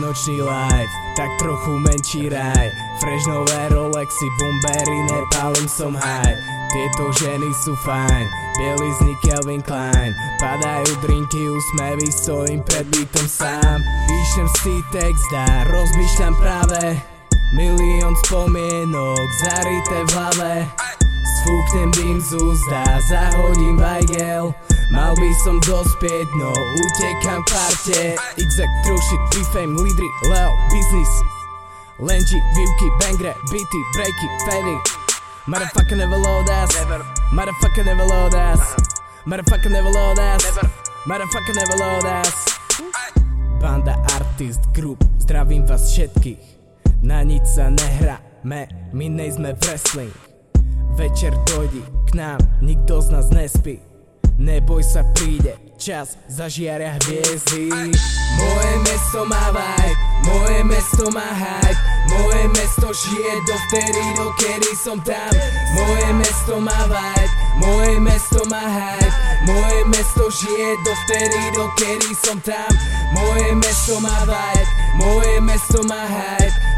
Toto je nočný live, tak trochu menší raj. Fresh nové Rolexy, bombery, nepálim som high. Tieto ženy sú fajn, bielizny Kelvin Klein. Padajú drinky, úsmevy, stojím pred bytom sám. Píšem si text a rozmýšľam práve. Milión spomienok zarité v hlave Sfúknem dým z úzda, zahodím vajgel. Mal by som dospieť, no utekam k parte. Xac, true shit, fame, lídry, Leo, business. Lenži, vývky, bangre, beaty, breaky, fady Motherfucker never load Never. Motherfucker never load ass. Motherfucker never load Never. Motherfucker never load ass. Banda Artist Group, zdravím vás všetkých. Na nič sa nehráme, my nejsme wrestling Večer dojdi k nám, nikto z nás nespí. Neboj sa, príde čas, zažiaria hviezdy. Moje mesto má vibe, moje mesto má hype. Moje mesto žije dovtedy, dokedy som tam. Moje mesto má vibe, moje mesto má hype. Moje mesto žije dovtedy, dokedy som tam. Moje mesto má vibe, moje mesto má hype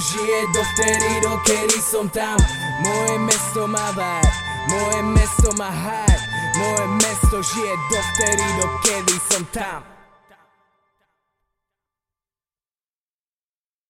žije dovtedy, dokedy som tam. Moje mesto má vibe, moje mesto má hype. Moje mesto žije dovtedy, dokedy som tam